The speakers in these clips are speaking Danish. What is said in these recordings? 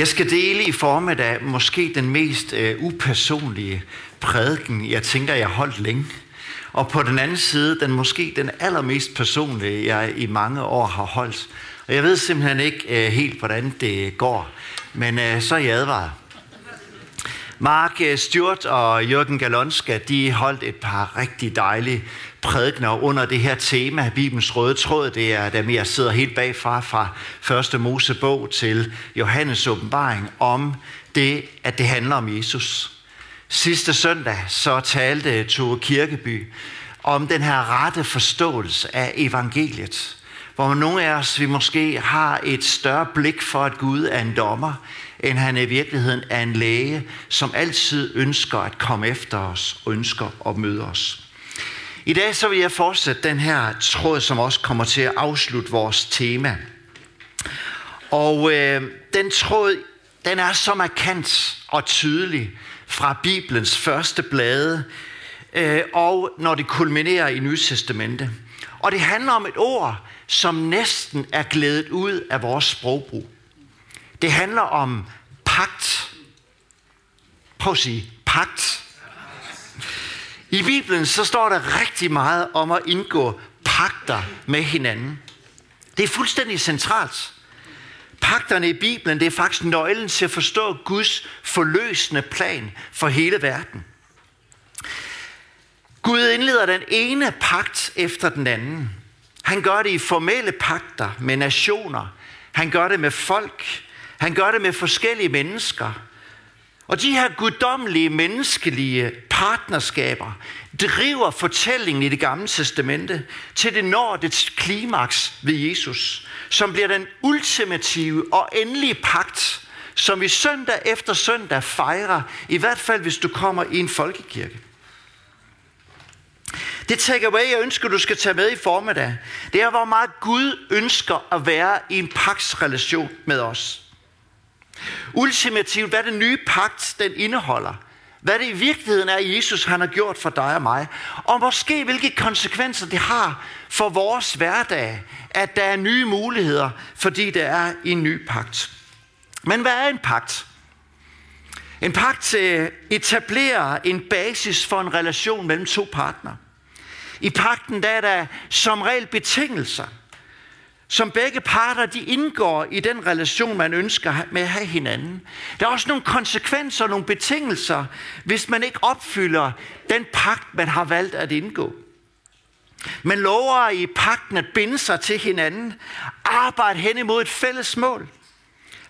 Jeg skal dele i formiddag måske den mest øh, upersonlige prædiken, jeg tænker, jeg har holdt længe. Og på den anden side, den måske den allermest personlige, jeg i mange år har holdt. Og jeg ved simpelthen ikke øh, helt, hvordan det går. Men øh, så er jeg advaret. Mark øh, Stewart og Jørgen Galonska, de holdt et par rigtig dejlige prædikner under det her tema, Bibelens røde tråd. Det er dem, jeg sidder helt bagfra fra første Mosebog til Johannes åbenbaring om det, at det handler om Jesus. Sidste søndag så talte Tove Kirkeby om den her rette forståelse af evangeliet, hvor nogle af os vi måske har et større blik for, at Gud er en dommer, end han i virkeligheden er en læge, som altid ønsker at komme efter os ønsker at møde os. I dag så vil jeg fortsætte den her tråd, som også kommer til at afslutte vores tema. Og øh, den tråd, den er så markant og tydelig fra Bibelens første blade, øh, og når det kulminerer i Nytestamentet. Og det handler om et ord, som næsten er glædet ud af vores sprogbrug. Det handler om pagt. Prøv at sige pagt. I Bibelen så står der rigtig meget om at indgå pagter med hinanden. Det er fuldstændig centralt. Pagterne i Bibelen, det er faktisk nøglen til at forstå Guds forløsende plan for hele verden. Gud indleder den ene pagt efter den anden. Han gør det i formelle pagter med nationer. Han gør det med folk. Han gør det med forskellige mennesker. Og de her guddommelige, menneskelige partnerskaber driver fortællingen i det gamle testamente til det når klimaks ved Jesus, som bliver den ultimative og endelige pagt, som vi søndag efter søndag fejrer, i hvert fald hvis du kommer i en folkekirke. Det takeaway, jeg ønsker, du skal tage med i formiddag, det er, hvor meget Gud ønsker at være i en pagtsrelation med os. Ultimativt, hvad den nye pagt den indeholder. Hvad det i virkeligheden er, Jesus han har gjort for dig og mig. Og måske hvilke konsekvenser det har for vores hverdag, at der er nye muligheder, fordi der er en ny pagt. Men hvad er en pagt? En pagt eh, etablerer en basis for en relation mellem to partnere. I pakten der er der som regel betingelser – som begge parter de indgår i den relation, man ønsker med at have hinanden. Der er også nogle konsekvenser, nogle betingelser, hvis man ikke opfylder den pagt, man har valgt at indgå. Man lover i pakten at binde sig til hinanden, arbejde hen imod et fælles mål.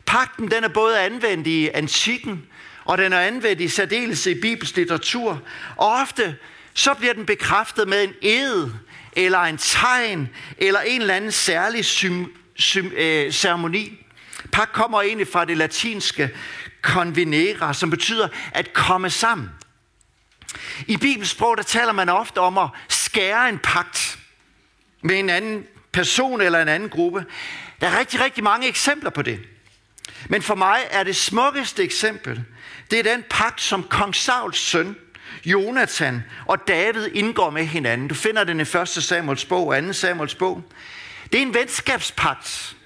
Pakten den er både anvendt i antikken, og den er anvendt i særdeles i Bibels litteratur. Og ofte så bliver den bekræftet med en ed, eller en tegn, eller en eller anden særlig sym, sym, øh, ceremoni. Pak kommer egentlig fra det latinske convenere, som betyder at komme sammen. I bibelsprog der taler man ofte om at skære en pagt med en anden person eller en anden gruppe. Der er rigtig, rigtig mange eksempler på det. Men for mig er det smukkeste eksempel, det er den pagt, som kong Sauls søn, Jonathan og David indgår med hinanden. Du finder den i 1. Samuels bog og 2. Samuels bog. Det er en venskabspagt,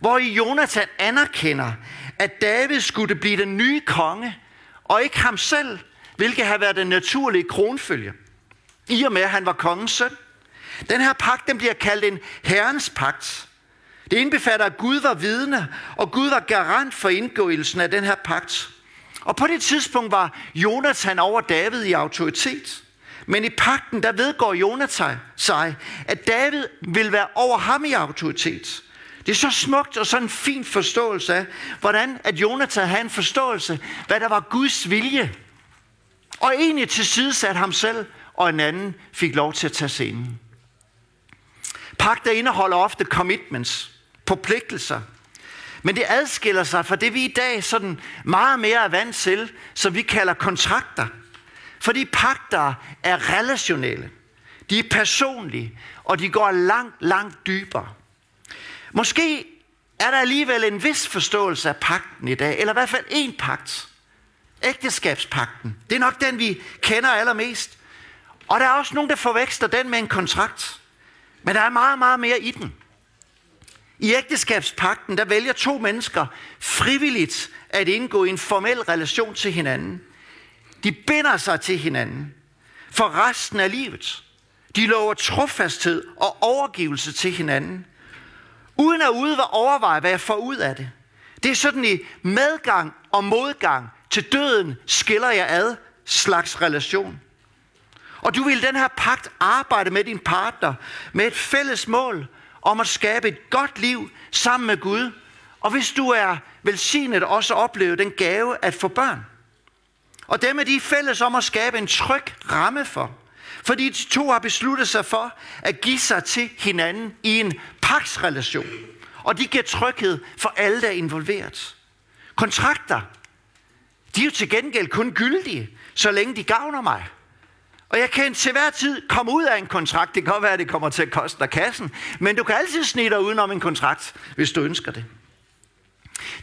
hvor Jonathan anerkender, at David skulle blive den nye konge, og ikke ham selv, hvilket har været den naturlige kronfølge, i og med at han var kongens søn. Den her pagt den bliver kaldt en herrens pagt. Det indbefatter, at Gud var vidne, og Gud var garant for indgåelsen af den her pagt. Og på det tidspunkt var Jonathan over David i autoritet. Men i pakten, der vedgår Jonathan sig, at David vil være over ham i autoritet. Det er så smukt og sådan en fin forståelse af, hvordan at Jonathan havde en forståelse, hvad der var Guds vilje. Og egentlig til side satte ham selv, og en anden fik lov til at tage scenen. Pagter indeholder ofte commitments, forpligtelser, men det adskiller sig fra det, vi i dag sådan meget mere er vant til, som vi kalder kontrakter. Fordi pagter er relationelle. De er personlige, og de går langt, langt dybere. Måske er der alligevel en vis forståelse af pagten i dag, eller i hvert fald en pagt. Ægteskabspakten. Det er nok den, vi kender allermest. Og der er også nogen, der forveksler den med en kontrakt. Men der er meget, meget mere i den. I ægteskabspakten, der vælger to mennesker frivilligt at indgå i en formel relation til hinanden. De binder sig til hinanden for resten af livet. De lover trofasthed og overgivelse til hinanden, uden at ude overveje, hvad jeg får ud af det. Det er sådan i medgang og modgang til døden skiller jeg ad slags relation. Og du vil den her pagt arbejde med din partner med et fælles mål om at skabe et godt liv sammen med Gud. Og hvis du er velsignet, også opleve den gave at få børn. Og dem er de fælles om at skabe en tryg ramme for. Fordi de to har besluttet sig for at give sig til hinanden i en paksrelation. Og de giver tryghed for alle, der er involveret. Kontrakter, de er jo til gengæld kun gyldige, så længe de gavner mig. Og jeg kan til hver tid komme ud af en kontrakt. Det kan godt være, at det kommer til at koste dig kassen. Men du kan altid snige dig udenom en kontrakt, hvis du ønsker det.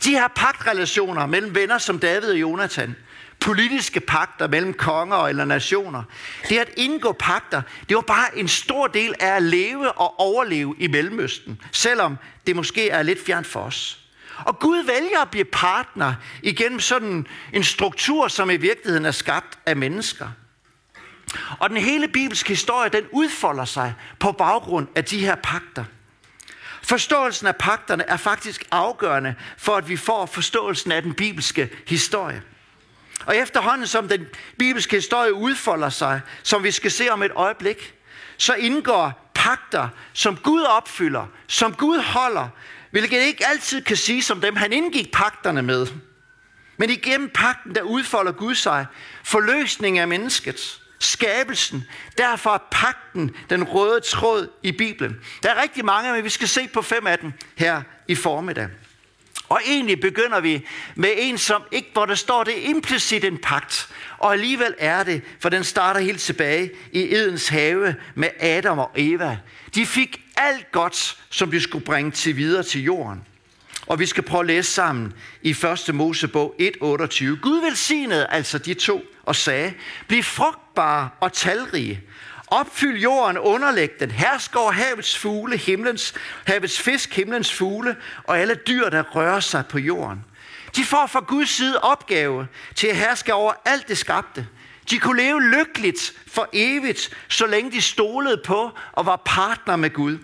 De her pagtrelationer mellem venner som David og Jonathan, politiske pagter mellem konger eller nationer, det at indgå pagter, det var bare en stor del af at leve og overleve i Mellemøsten, selvom det måske er lidt fjernt for os. Og Gud vælger at blive partner igennem sådan en struktur, som i virkeligheden er skabt af mennesker. Og den hele bibelske historie, den udfolder sig på baggrund af de her pagter. Forståelsen af pagterne er faktisk afgørende for, at vi får forståelsen af den bibelske historie. Og efterhånden som den bibelske historie udfolder sig, som vi skal se om et øjeblik, så indgår pagter, som Gud opfylder, som Gud holder, hvilket ikke altid kan sige som dem, han indgik pagterne med. Men igennem pagten, der udfolder Gud sig forløsning af mennesket, skabelsen. Derfor er pagten den røde tråd i Bibelen. Der er rigtig mange, men vi skal se på fem af dem her i formiddag. Og egentlig begynder vi med en, som ikke, hvor der står det implicit en pagt. Og alligevel er det, for den starter helt tilbage i Edens have med Adam og Eva. De fik alt godt, som de skulle bringe til videre til jorden. Og vi skal prøve at læse sammen i 1. Mosebog 1.28. Gud velsignede altså de to og sagde, bliv frugtbare og talrige. Opfyld jorden, underlæg den, hersk over havets fugle, himlens, havets fisk, himlens fugle og alle dyr, der rører sig på jorden. De får fra Guds side opgave til at herske over alt det skabte. De kunne leve lykkeligt for evigt, så længe de stolede på og var partner med Gud.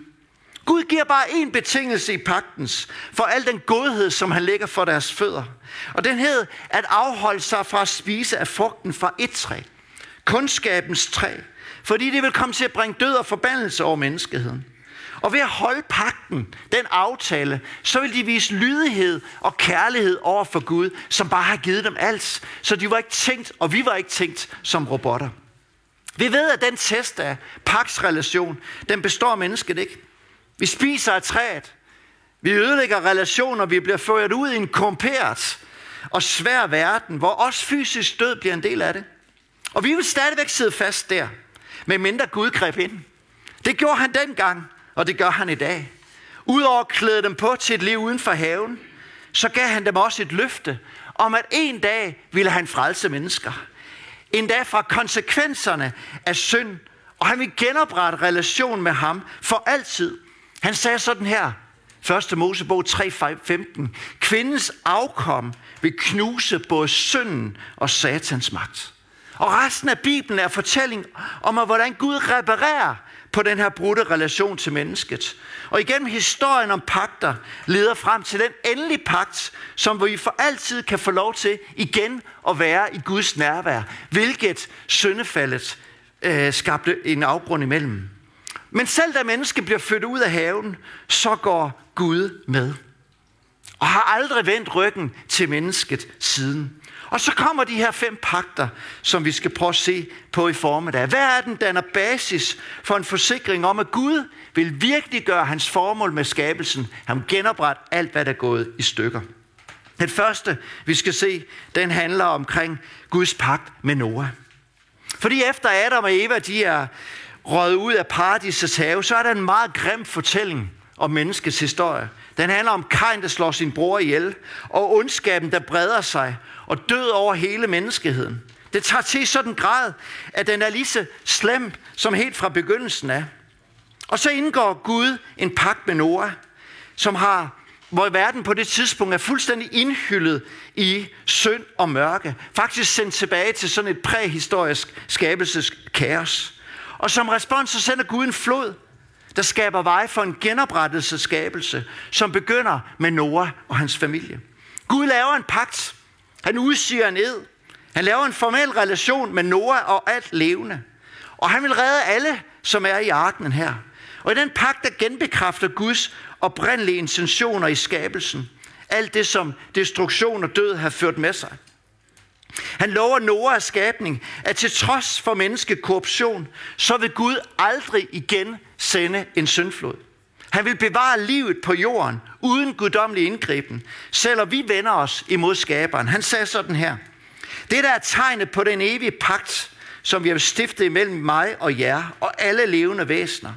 Gud giver bare en betingelse i pagtens for al den godhed, som han lægger for deres fødder. Og den hed at afholde sig fra at spise af frugten fra et træ. Kundskabens træ. Fordi det vil komme til at bringe død og forbandelse over menneskeheden. Og ved at holde pagten, den aftale, så vil de vise lydighed og kærlighed over for Gud, som bare har givet dem alt. Så de var ikke tænkt, og vi var ikke tænkt som robotter. Vi ved, at den test af paksrelation, den består mennesket ikke. Vi spiser af træet. Vi ødelægger relationer. Vi bliver ført ud i en komperet og svær verden, hvor også fysisk død bliver en del af det. Og vi vil stadigvæk sidde fast der, med mindre Gud greb ind. Det gjorde han dengang, og det gør han i dag. Udover at klæde dem på til et liv uden for haven, så gav han dem også et løfte om, at en dag ville han frelse mennesker. En dag fra konsekvenserne af synd, og han vil genoprette relation med ham for altid. Han sagde sådan her, 1. Mosebog 3.15. Kvindens afkom vil knuse både synden og satans magt. Og resten af Bibelen er fortælling om, hvordan Gud reparerer på den her brudte relation til mennesket. Og igennem historien om pagter leder frem til den endelige pagt, som vi for altid kan få lov til igen at være i Guds nærvær, hvilket syndefaldet øh, skabte en afgrund imellem. Men selv da mennesket bliver født ud af haven, så går Gud med. Og har aldrig vendt ryggen til mennesket siden. Og så kommer de her fem pakter, som vi skal prøve at se på i formiddag. Hvad er den danner basis for en forsikring om, at Gud vil virkelig gøre hans formål med skabelsen. Han genopret alt, hvad der er gået i stykker. Den første, vi skal se, den handler omkring Guds pagt med Noah. Fordi efter Adam og Eva, de er røget ud af paradisets have, så er der en meget grim fortælling om menneskets historie. Den handler om Kain, der slår sin bror ihjel, og ondskaben, der breder sig, og død over hele menneskeheden. Det tager til sådan grad, at den er lige så slem, som helt fra begyndelsen er. Og så indgår Gud en pagt med Noah, som har hvor verden på det tidspunkt er fuldstændig indhyllet i synd og mørke. Faktisk sendt tilbage til sådan et præhistorisk skabelseskaos. Og som respons så sender Gud en flod, der skaber vej for en genoprettelseskabelse, som begynder med Noah og hans familie. Gud laver en pagt. Han udsiger en ed. Han laver en formel relation med Noah og alt levende. Og han vil redde alle, som er i arken her. Og i den pagt, der genbekræfter Guds oprindelige intentioner i skabelsen. Alt det, som destruktion og død har ført med sig. Han lover Noahs skabning, at til trods for menneskekorruption, så vil Gud aldrig igen sende en syndflod. Han vil bevare livet på jorden uden guddommelig indgriben, selvom vi vender os imod skaberen. Han sagde sådan her. Det der er tegnet på den evige pagt, som vi har stiftet imellem mig og jer og alle levende væsener.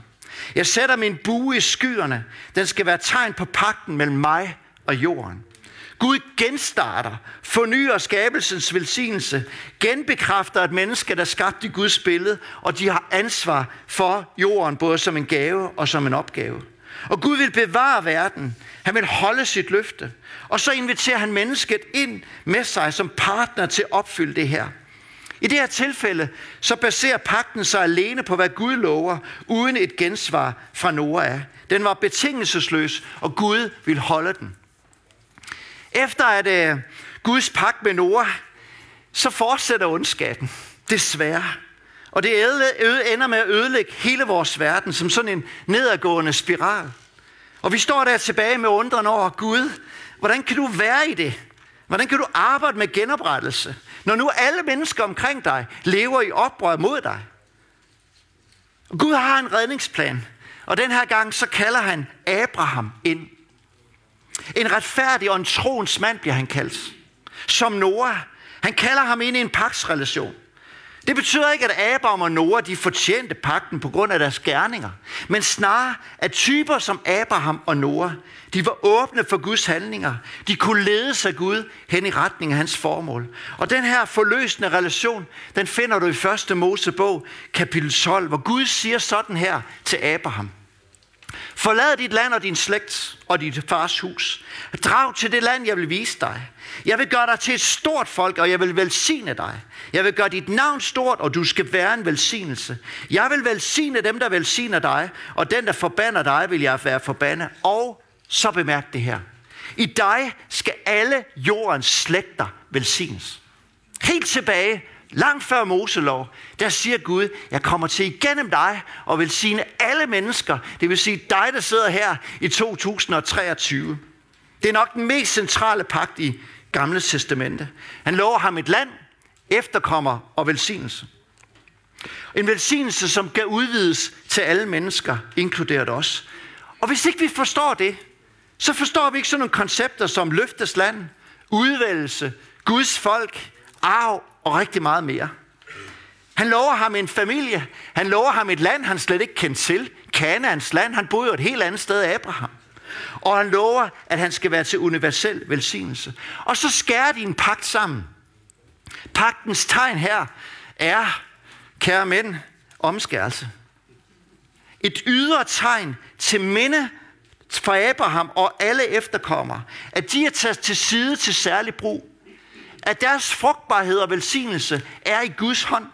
Jeg sætter min bue i skyerne. Den skal være tegn på pakten mellem mig og jorden. Gud genstarter, fornyer skabelsens velsignelse, genbekræfter et menneske, der er skabt i Guds billede, og de har ansvar for jorden, både som en gave og som en opgave. Og Gud vil bevare verden. Han vil holde sit løfte. Og så inviterer han mennesket ind med sig som partner til at opfylde det her. I det her tilfælde, så baserer pakten sig alene på, hvad Gud lover, uden et gensvar fra Noah. Den var betingelsesløs, og Gud vil holde den. Efter at øh, Guds pagt med Noah, så fortsætter ondskaben, desværre. Og det ender med at ødelægge hele vores verden som sådan en nedadgående spiral. Og vi står der tilbage med undren over Gud. Hvordan kan du være i det? Hvordan kan du arbejde med genoprettelse, når nu alle mennesker omkring dig lever i oprør mod dig? Gud har en redningsplan, og den her gang så kalder han Abraham ind. En retfærdig og en troens mand bliver han kaldt. Som Noah. Han kalder ham ind i en paksrelation. Det betyder ikke, at Abraham og Noah de fortjente pakten på grund af deres gerninger, men snarere, at typer som Abraham og Noah, de var åbne for Guds handlinger. De kunne lede sig Gud hen i retning af hans formål. Og den her forløsende relation, den finder du i 1. Mosebog, kapitel 12, hvor Gud siger sådan her til Abraham. Forlad dit land og din slægt og dit fars hus. Drag til det land, jeg vil vise dig. Jeg vil gøre dig til et stort folk, og jeg vil velsigne dig. Jeg vil gøre dit navn stort, og du skal være en velsignelse. Jeg vil velsigne dem, der velsigner dig, og den, der forbander dig, vil jeg være forbandet. Og så bemærk det her. I dig skal alle jordens slægter velsignes. Helt tilbage Langt før Moselov, der siger Gud, jeg kommer til igennem dig og vil sige alle mennesker. Det vil sige dig, der sidder her i 2023. Det er nok den mest centrale pagt i Gamle Testamente. Han lover ham et land, efterkommer og velsignelse. En velsignelse, som kan udvides til alle mennesker, inkluderet os. Og hvis ikke vi forstår det, så forstår vi ikke sådan nogle koncepter som løftes land, udvælgelse, Guds folk, arv og rigtig meget mere. Han lover ham en familie. Han lover ham et land, han slet ikke kendte til. Kanaans land. Han boede jo et helt andet sted, Abraham. Og han lover, at han skal være til universel velsignelse. Og så skærer de en pagt sammen. Pagtens tegn her er, kære mænd, omskærelse. Et ydre tegn til minde for Abraham og alle efterkommere, at de er taget til side til særlig brug at deres frugtbarhed og velsignelse er i Guds hånd.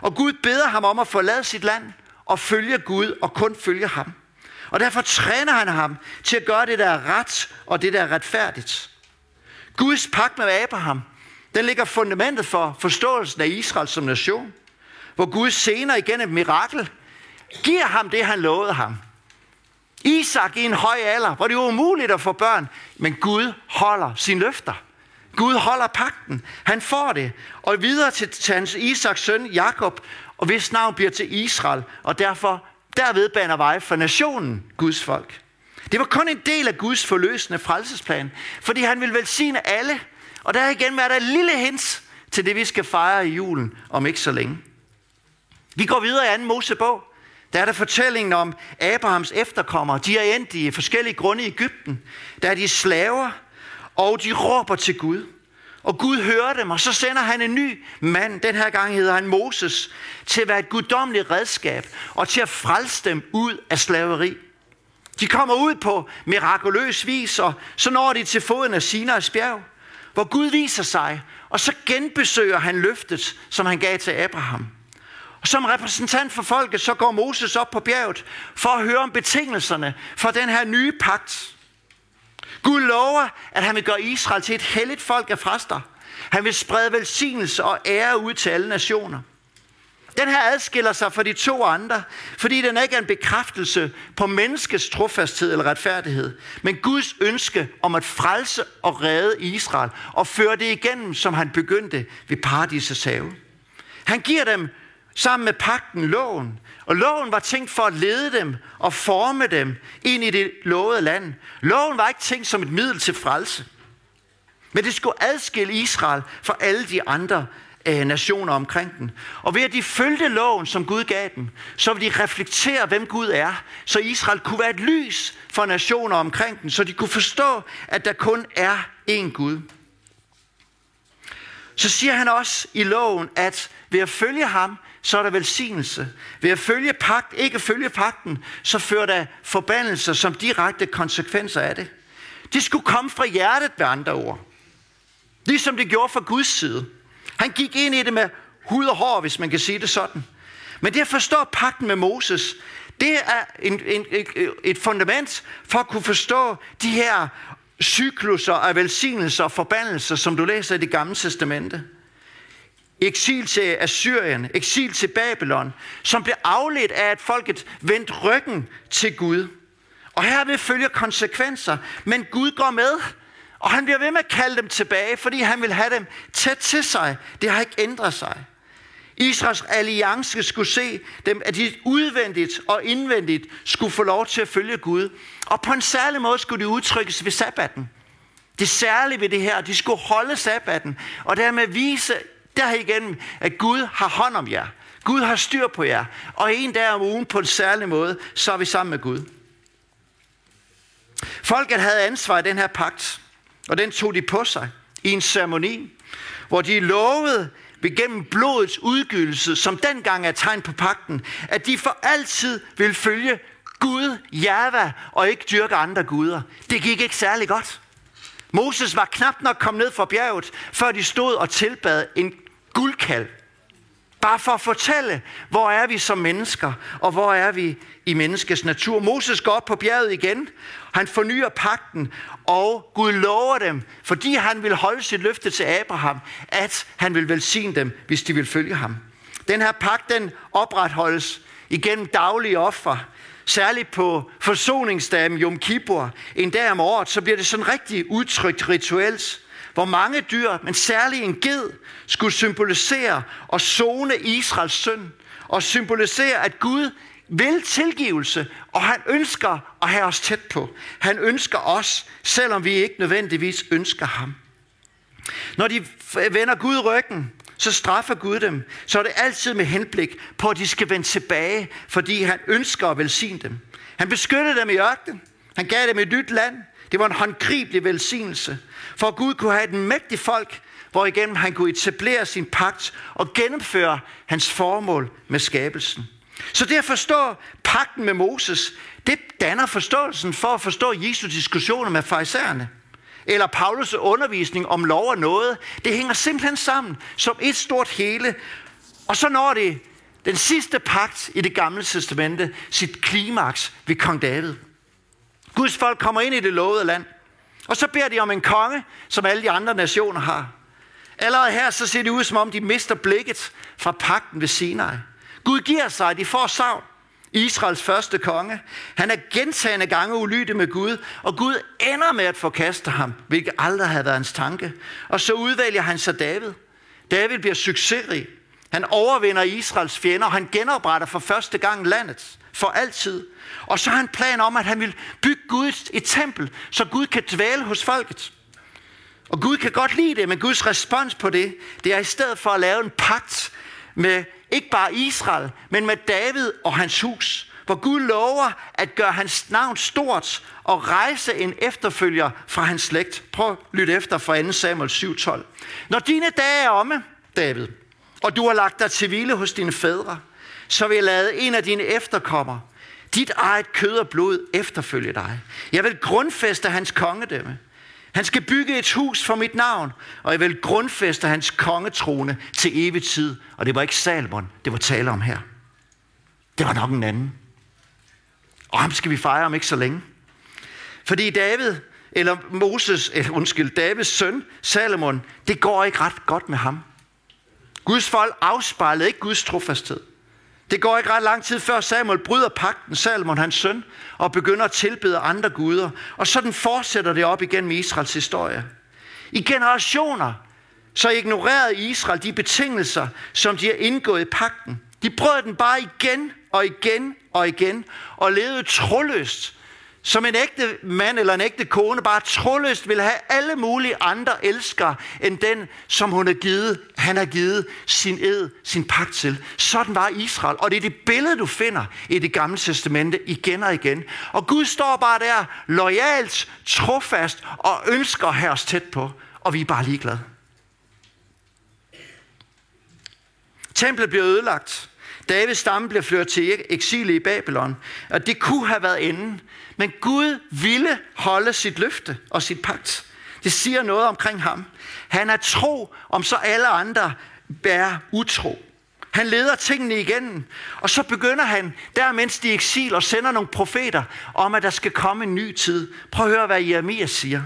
Og Gud beder ham om at forlade sit land og følge Gud og kun følge ham. Og derfor træner han ham til at gøre det, der er ret og det, der er retfærdigt. Guds pagt med Abraham, den ligger fundamentet for forståelsen af Israel som nation, hvor Gud senere igen et mirakel giver ham det, han lovede ham. Isak i en høj alder, hvor det var umuligt at få børn, men Gud holder sine løfter. Gud holder pakten. Han får det. Og videre til, til hans Isaks søn Jakob, og hvis navn bliver til Israel, og derfor derved baner vej for nationen, Guds folk. Det var kun en del af Guds forløsende frelsesplan, fordi han vil velsigne alle. Og der igen er der et lille hint til det, vi skal fejre i julen om ikke så længe. Vi går videre i 2. Mosebog. Der er der fortællingen om Abrahams efterkommere. De er endt i forskellige grunde i Ægypten. Der er de slaver, og de råber til Gud. Og Gud hører dem, og så sender han en ny mand, den her gang hedder han Moses, til at være et guddommeligt redskab, og til at frelse dem ud af slaveri. De kommer ud på mirakuløs vis, og så når de til foden af Sinais bjerg, hvor Gud viser sig, og så genbesøger han løftet, som han gav til Abraham. Og som repræsentant for folket, så går Moses op på bjerget for at høre om betingelserne for den her nye pagt. Lover, at han vil gøre Israel til et helligt folk af præster. Han vil sprede velsignelse og ære ud til alle nationer. Den her adskiller sig fra de to andre, fordi den ikke er en bekræftelse på menneskets trofasthed eller retfærdighed, men Guds ønske om at frelse og redde Israel og føre det igennem, som han begyndte ved paradisets have. Han giver dem sammen med pakten loven, og loven var tænkt for at lede dem og forme dem ind i det lovede land. Loven var ikke tænkt som et middel til frelse, men det skulle adskille Israel fra alle de andre øh, nationer omkring den. Og ved at de følte loven, som Gud gav dem, så ville de reflektere, hvem Gud er, så Israel kunne være et lys for nationer omkring den, så de kunne forstå, at der kun er én Gud. Så siger han også i loven, at ved at følge ham, så er der velsignelse. Ved at følge pagt, ikke følge pagten, så fører der forbandelser som direkte konsekvenser af det. De skulle komme fra hjertet ved andre ord. Ligesom det gjorde fra Guds side. Han gik ind i det med hud og hår, hvis man kan sige det sådan. Men det at forstå pakten med Moses, det er en, en, et, et fundament for at kunne forstå de her cykluser af velsignelser og forbandelser, som du læser i det gamle testamente. Eksil til Assyrien, eksil til Babylon, som blev afledt af, at folket vendte ryggen til Gud. Og her vil følge konsekvenser, men Gud går med. Og han bliver ved med at kalde dem tilbage, fordi han vil have dem tæt til sig. Det har ikke ændret sig. Israels alliance skulle se dem, at de udvendigt og indvendigt skulle få lov til at følge Gud. Og på en særlig måde skulle de udtrykkes ved sabbaten. Det særlige ved det her, de skulle holde sabbaten, og dermed vise der igen, at Gud har hånd om jer. Gud har styr på jer. Og en dag om ugen på en særlig måde, så er vi sammen med Gud. Folket havde ansvar i den her pagt. Og den tog de på sig i en ceremoni, hvor de lovede ved gennem blodets udgydelse, som dengang er tegn på pakten, at de for altid vil følge Gud, Java, og ikke dyrke andre guder. Det gik ikke særlig godt. Moses var knap nok kommet ned fra bjerget, før de stod og tilbad en guldkald. Bare for at fortælle, hvor er vi som mennesker, og hvor er vi i menneskets natur. Moses går op på bjerget igen. Han fornyer pakten, og Gud lover dem, fordi han vil holde sit løfte til Abraham, at han vil velsigne dem, hvis de vil følge ham. Den her pagt, den opretholdes igennem daglige offer, særligt på forsoningsdagen Yom Kippur, en dag om året, så bliver det sådan rigtig udtrykt rituelt, hvor mange dyr, men særligt en ged, skulle symbolisere og zone Israels synd, og symbolisere, at Gud vil tilgivelse, og han ønsker at have os tæt på. Han ønsker os, selvom vi ikke nødvendigvis ønsker ham. Når de vender Gud ryggen, så straffer Gud dem. Så er det altid med henblik på, at de skal vende tilbage, fordi han ønsker at velsigne dem. Han beskyttede dem i ørkenen. Han gav dem et nyt land. Det var en håndgribelig velsignelse. For at Gud kunne have et mægtigt folk, hvor igennem han kunne etablere sin pagt og gennemføre hans formål med skabelsen. Så det at forstå pakten med Moses, det danner forståelsen for at forstå Jesu diskussioner med farisæerne. Eller Paulus' undervisning om lov og noget. Det hænger simpelthen sammen som et stort hele. Og så når det den sidste pagt i det gamle testamente sit klimaks ved kong David. Guds folk kommer ind i det lovede land. Og så beder de om en konge, som alle de andre nationer har. Allerede her så ser det ud, som om de mister blikket fra pakten ved Sinai. Gud giver sig, de får savn. Israels første konge. Han er gentagende gange ulydig med Gud, og Gud ender med at forkaste ham, hvilket aldrig havde været hans tanke. Og så udvælger han sig David. David bliver succesrig. Han overvinder Israels fjender, og han genopretter for første gang landet for altid. Og så har han plan om, at han vil bygge Gud et tempel, så Gud kan dvæle hos folket. Og Gud kan godt lide det, men Guds respons på det, det er i stedet for at lave en pagt med ikke bare Israel, men med David og hans hus, hvor Gud lover at gøre hans navn stort og rejse en efterfølger fra hans slægt. Prøv at lytte efter fra 2 Samuel 7:12. Når dine dage er omme, David, og du har lagt dig til hvile hos dine fædre, så vil jeg lade en af dine efterkommere Dit eget kød og blod efterfølge dig. Jeg vil grundfæste hans kongedømme. Han skal bygge et hus for mit navn, og jeg vil grundfæste hans kongetrone til evig tid. Og det var ikke Salomon, det var tale om her. Det var nok en anden. Og ham skal vi fejre om ikke så længe. Fordi David, eller Moses, eller undskyld, Davids søn, Salomon, det går ikke ret godt med ham. Guds folk afspejlede ikke Guds trofasthed. Det går ikke ret lang tid før Samuel bryder pagten, Salomon hans søn, og begynder at tilbede andre guder. Og sådan fortsætter det op igennem Israels historie. I generationer så ignorerede Israel de betingelser, som de har indgået i pagten. De brød den bare igen og igen og igen, og levede troløst som en ægte mand eller en ægte kone bare troløst vil have alle mulige andre elskere, end den, som hun har givet, han har givet sin ed, sin pagt til. Sådan var Israel. Og det er det billede, du finder i det gamle testamente igen og igen. Og Gud står bare der, lojalt, trofast og ønsker at have os tæt på. Og vi er bare ligeglade. Templet bliver ødelagt. Davids stamme bliver ført til eksil i Babylon. Og det kunne have været enden. Men Gud ville holde sit løfte og sit pagt. Det siger noget omkring ham. Han er tro, om så alle andre bærer utro. Han leder tingene igennem, og så begynder han, der mens de eksil, og sender nogle profeter om, at der skal komme en ny tid. Prøv at høre, hvad Jeremias siger.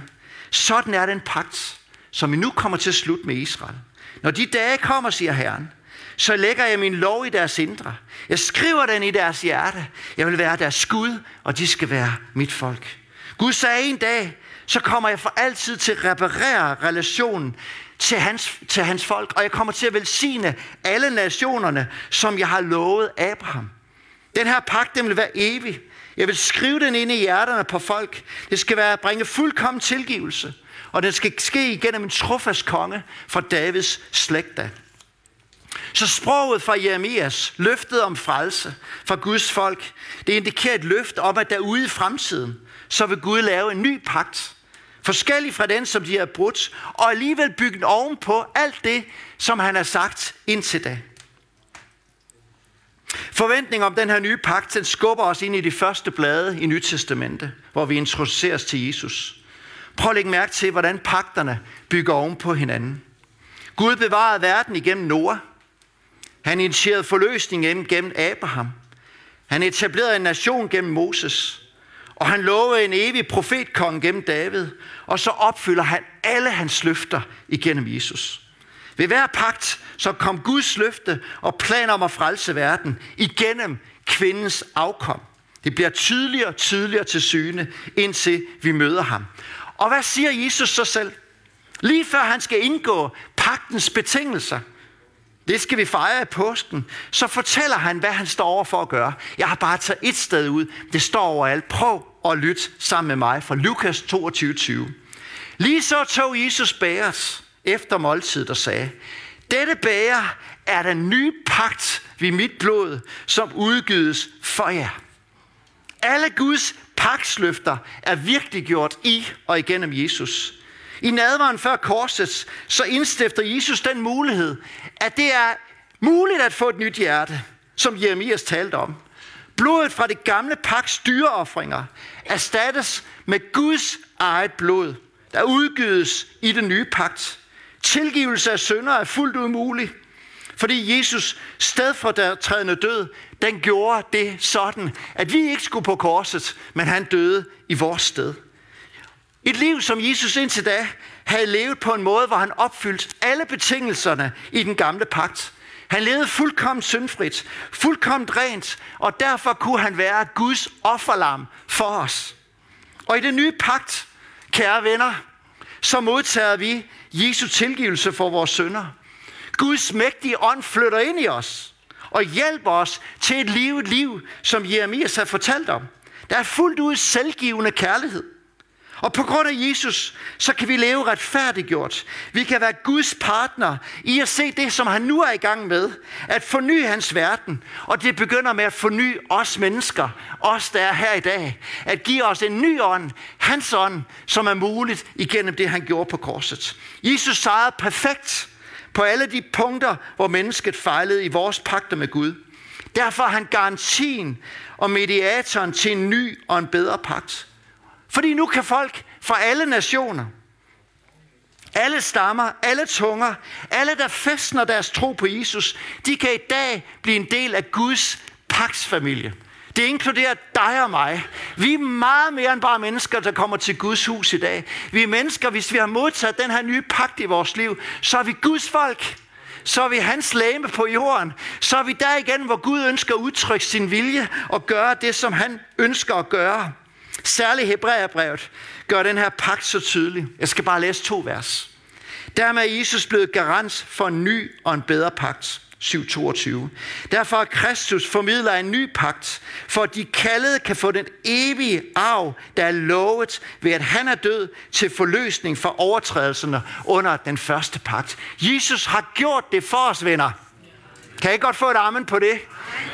Sådan er den pagt, som vi nu kommer til at slutte med Israel. Når de dage kommer, siger Herren, så lægger jeg min lov i deres indre. Jeg skriver den i deres hjerte. Jeg vil være deres Gud, og de skal være mit folk. Gud sagde en dag, så kommer jeg for altid til at reparere relationen til hans, til hans folk, og jeg kommer til at velsigne alle nationerne, som jeg har lovet Abraham. Den her pagt, den vil være evig. Jeg vil skrive den ind i hjerterne på folk. Det skal være at bringe fuldkommen tilgivelse, og det skal ske igennem en trofast konge fra Davids slægter. Så sproget fra Jeremias, løftet om frelse fra Guds folk, det indikerer et løft om, at derude i fremtiden, så vil Gud lave en ny pagt. Forskellig fra den, som de har brudt, og alligevel bygge ovenpå alt det, som han har sagt indtil da. Forventning om den her nye pagt, den skubber os ind i de første blade i Nytestamentet, hvor vi introduceres til Jesus. Prøv at lægge mærke til, hvordan pagterne bygger oven på hinanden. Gud bevarede verden igennem Noah, han initierede forløsning gennem Abraham. Han etablerede en nation gennem Moses. Og han lovede en evig profetkong gennem David. Og så opfylder han alle hans løfter igennem Jesus. Ved hver pagt, så kom Guds løfte og plan om at frelse verden igennem kvindens afkom. Det bliver tydeligere og tydeligere til syne, indtil vi møder ham. Og hvad siger Jesus så selv? Lige før han skal indgå pagtens betingelser – det skal vi fejre i påsken. Så fortæller han, hvad han står over for at gøre. Jeg har bare taget et sted ud. Det står overalt. Prøv at lytte sammen med mig fra Lukas 22:20. Lige så tog Jesus bæres efter måltid og sagde, dette bæger er den nye pagt ved mit blod, som udgives for jer. Alle Guds pagtsløfter er virkelig gjort i og igennem Jesus. I nadvaren før korset, så indstifter Jesus den mulighed, at det er muligt at få et nyt hjerte, som Jeremias talte om. Blodet fra det gamle paks dyreoffringer erstattes med Guds eget blod, der udgives i den nye pagt. Tilgivelse af synder er fuldt ud mulig, fordi Jesus stedfortrædende død, den gjorde det sådan, at vi ikke skulle på korset, men han døde i vores sted. Et liv, som Jesus indtil da havde levet på en måde, hvor han opfyldte alle betingelserne i den gamle pagt. Han levede fuldkommen syndfrit, fuldkommen rent, og derfor kunne han være Guds offerlam for os. Og i den nye pagt, kære venner, så modtager vi Jesu tilgivelse for vores synder. Guds mægtige ånd flytter ind i os og hjælper os til et liv, et liv, som Jeremias har fortalt om. Der er fuldt ud selvgivende kærlighed. Og på grund af Jesus, så kan vi leve retfærdiggjort. Vi kan være Guds partner i at se det, som han nu er i gang med. At forny hans verden. Og det begynder med at forny os mennesker. Os, der er her i dag. At give os en ny ånd. Hans ånd, som er muligt igennem det, han gjorde på korset. Jesus sejrede perfekt på alle de punkter, hvor mennesket fejlede i vores pakter med Gud. Derfor er han garantien og mediatoren til en ny og en bedre pagt. Fordi nu kan folk fra alle nationer, alle stammer, alle tunger, alle der festner deres tro på Jesus, de kan i dag blive en del af Guds paksfamilie. Det inkluderer dig og mig. Vi er meget mere end bare mennesker, der kommer til Guds hus i dag. Vi er mennesker, hvis vi har modtaget den her nye pagt i vores liv, så er vi Guds folk. Så er vi hans læme på jorden. Så er vi der igen, hvor Gud ønsker at udtrykke sin vilje og gøre det, som han ønsker at gøre. Særligt Hebræerbrevet gør den her pagt så tydelig. Jeg skal bare læse to vers. Dermed er Jesus blevet garant for en ny og en bedre pagt. 7.22. Derfor er Kristus formidler en ny pagt, for at de kaldede kan få den evige arv, der er lovet ved, at han er død til forløsning for overtrædelserne under den første pagt. Jesus har gjort det for os, venner. Kan I godt få et armen på det?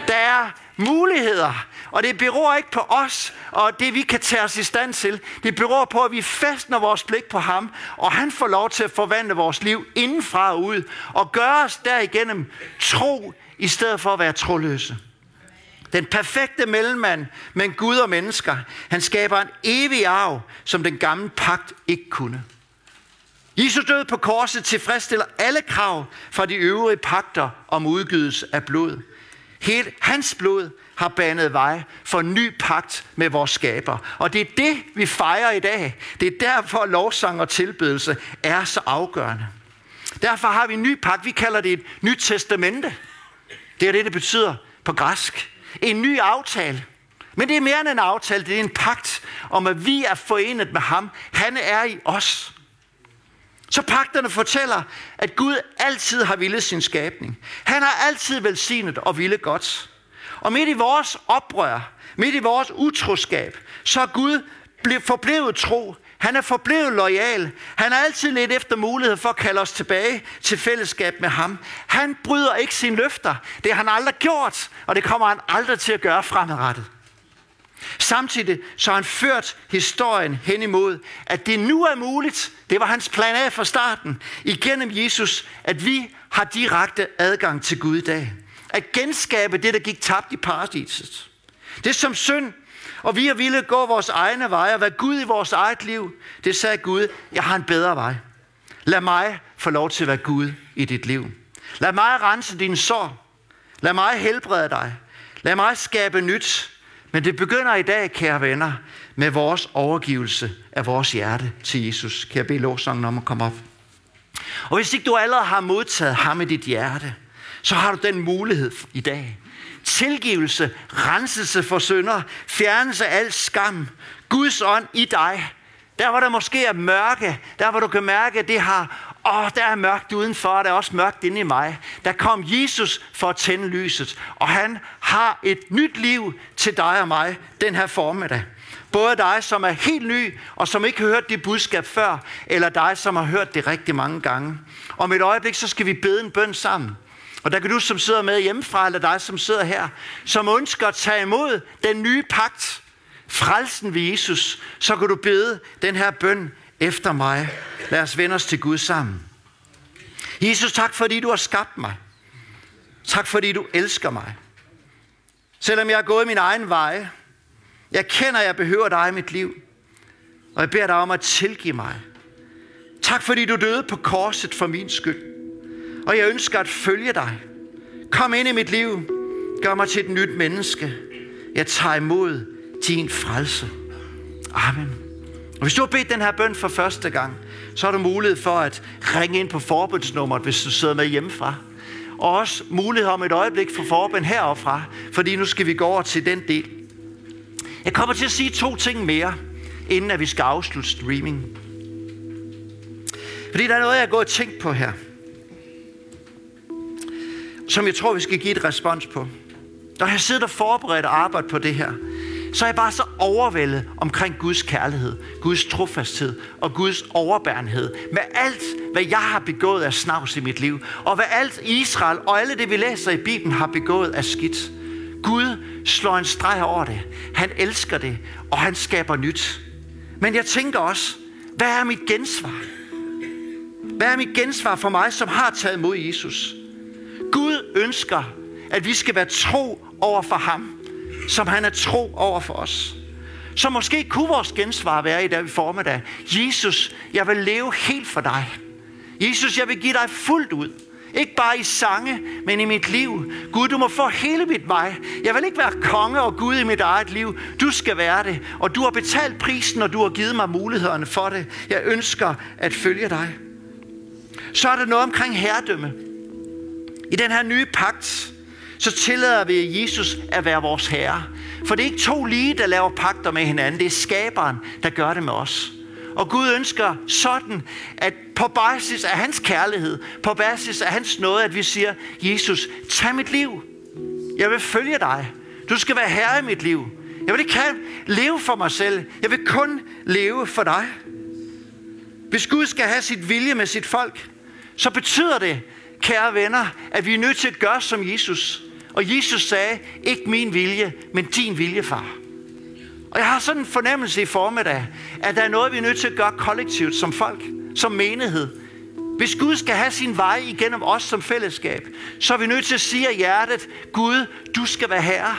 Der er muligheder, og det beror ikke på os og det, vi kan tage os i stand til. Det beror på, at vi fastner vores blik på ham, og han får lov til at forvandle vores liv indenfra og ud, og gøre os derigennem tro, i stedet for at være troløse. Den perfekte mellemmand mellem Gud og mennesker. Han skaber en evig arv, som den gamle pagt ikke kunne. Jesus død på korset tilfredsstiller alle krav fra de øvrige pagter om udgydelse af blod. Helt hans blod har banet vej for en ny pagt med vores skaber. Og det er det, vi fejrer i dag. Det er derfor, lovsang og tilbedelse er så afgørende. Derfor har vi en ny pagt. Vi kalder det et nyt testamente. Det er det, det betyder på græsk. En ny aftale. Men det er mere end en aftale. Det er en pagt om, at vi er forenet med ham. Han er i os. Så pagterne fortæller, at Gud altid har ville sin skabning. Han har altid velsignet og ville godt. Og midt i vores oprør, midt i vores utroskab, så er Gud forblevet tro. Han er forblevet lojal. Han har altid let efter mulighed for at kalde os tilbage til fællesskab med ham. Han bryder ikke sine løfter. Det har han aldrig gjort, og det kommer han aldrig til at gøre fremadrettet. Samtidig så har han ført historien hen imod, at det nu er muligt, det var hans plan af fra starten, igennem Jesus, at vi har direkte adgang til Gud i dag. At genskabe det, der gik tabt i paradiset. Det som synd, og vi har ville gå vores egne veje og være Gud i vores eget liv. Det sagde Gud, jeg har en bedre vej. Lad mig få lov til at være Gud i dit liv. Lad mig rense din sår. Lad mig helbrede dig. Lad mig skabe nyt. Men det begynder i dag, kære venner, med vores overgivelse af vores hjerte til Jesus. Kan jeg bede lovsangen om at komme op? Og hvis ikke du allerede har modtaget ham i dit hjerte, så har du den mulighed i dag. Tilgivelse, renselse for synder, fjernelse af al skam, Guds ånd i dig. Der hvor der måske er mørke, der hvor du kan mærke, at det har Åh, der er mørkt udenfor, og der er også mørkt inde i mig. Der kom Jesus for at tænde lyset, og han har et nyt liv til dig og mig den her formiddag. Både dig, som er helt ny, og som ikke har hørt det budskab før, eller dig, som har hørt det rigtig mange gange. Om et øjeblik, så skal vi bede en bøn sammen. Og der kan du, som sidder med hjemmefra, eller dig, som sidder her, som ønsker at tage imod den nye pagt, frelsen ved Jesus, så kan du bede den her bøn efter mig. Lad os vende os til Gud sammen. Jesus, tak fordi du har skabt mig. Tak fordi du elsker mig. Selvom jeg har gået min egen vej, jeg kender, at jeg behøver dig i mit liv. Og jeg beder dig om at tilgive mig. Tak fordi du døde på korset for min skyld. Og jeg ønsker at følge dig. Kom ind i mit liv. Gør mig til et nyt menneske. Jeg tager imod din frelse. Amen. Og hvis du har bedt den her bøn for første gang, så har du mulighed for at ringe ind på forbundsnummeret, hvis du sidder med hjemmefra. Og også mulighed om et øjeblik for forbøn heroppefra, fordi nu skal vi gå over til den del. Jeg kommer til at sige to ting mere, inden at vi skal afslutte streaming. Fordi der er noget, jeg har gået og tænkt på her, som jeg tror, vi skal give et respons på. Når jeg sidder og forberedt og arbejder på det her, så er jeg bare så overvældet omkring Guds kærlighed, Guds trofasthed og Guds overbærenhed. Med alt, hvad jeg har begået af snavs i mit liv, og hvad alt Israel og alle det, vi læser i Bibelen, har begået af skidt. Gud slår en streg over det. Han elsker det, og han skaber nyt. Men jeg tænker også, hvad er mit gensvar? Hvad er mit gensvar for mig, som har taget mod Jesus? Gud ønsker, at vi skal være tro over for ham, som han er tro over for os. Så måske kunne vores gensvar være i dag formiddag. Jesus, jeg vil leve helt for dig. Jesus, jeg vil give dig fuldt ud. Ikke bare i sange, men i mit liv. Gud, du må få hele mit vej. Jeg vil ikke være konge og Gud i mit eget liv. Du skal være det. Og du har betalt prisen, og du har givet mig mulighederne for det. Jeg ønsker at følge dig. Så er der noget omkring herredømme. I den her nye pagt, så tillader vi Jesus at være vores herre. For det er ikke to lige, der laver pagter med hinanden. Det er skaberen, der gør det med os. Og Gud ønsker sådan, at på basis af hans kærlighed, på basis af hans nåde, at vi siger, Jesus, tag mit liv. Jeg vil følge dig. Du skal være herre i mit liv. Jeg vil ikke leve for mig selv. Jeg vil kun leve for dig. Hvis Gud skal have sit vilje med sit folk, så betyder det, kære venner, at vi er nødt til at gøre som Jesus. Og Jesus sagde, ikke min vilje, men din vilje, far. Og jeg har sådan en fornemmelse i formiddag, at der er noget, vi er nødt til at gøre kollektivt som folk, som menighed. Hvis Gud skal have sin vej igennem os som fællesskab, så er vi nødt til at sige af hjertet, Gud, du skal være herre.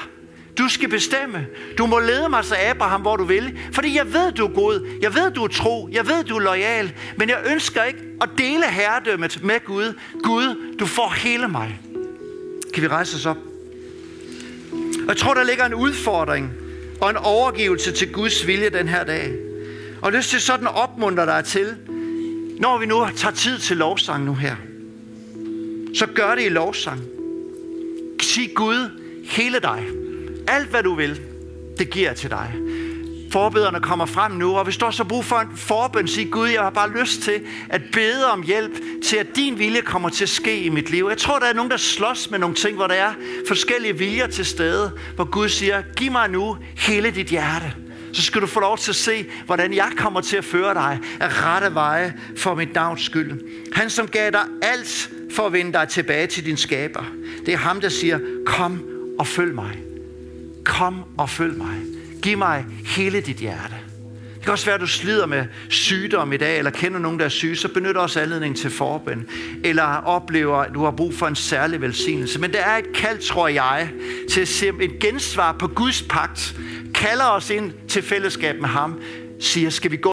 Du skal bestemme. Du må lede mig, så Abraham, hvor du vil. Fordi jeg ved, du er god. Jeg ved, du er tro. Jeg ved, du er lojal. Men jeg ønsker ikke at dele herredømmet med Gud. Gud, du får hele mig. Kan vi rejse os op? Og jeg tror, der ligger en udfordring og en overgivelse til Guds vilje den her dag. Og lyst til sådan opmuntre dig til, når vi nu tager tid til lovsang nu her, så gør det i lovsang. Sig Gud, hele dig. Alt hvad du vil, det giver jeg til dig. Forbederne kommer frem nu, og hvis du så brug for en forbøn, sig Gud, jeg har bare lyst til at bede om hjælp til, at din vilje kommer til at ske i mit liv. Jeg tror, der er nogen, der slås med nogle ting, hvor der er forskellige viljer til stede, hvor Gud siger, giv mig nu hele dit hjerte. Så skal du få lov til at se, hvordan jeg kommer til at føre dig af rette veje for mit navns skyld. Han, som gav dig alt for at vende dig tilbage til din skaber. Det er ham, der siger, kom og følg mig. Kom og følg mig. Giv mig hele dit hjerte. Det kan også være, at du slider med sygdom i dag, eller kender nogen, der er syge, så benyt også anledningen til forbøn. Eller oplever, at du har brug for en særlig velsignelse. Men der er et kald, tror jeg, til at se et gensvar på Guds pagt. Kalder os ind til fællesskab med ham. Siger, skal vi gå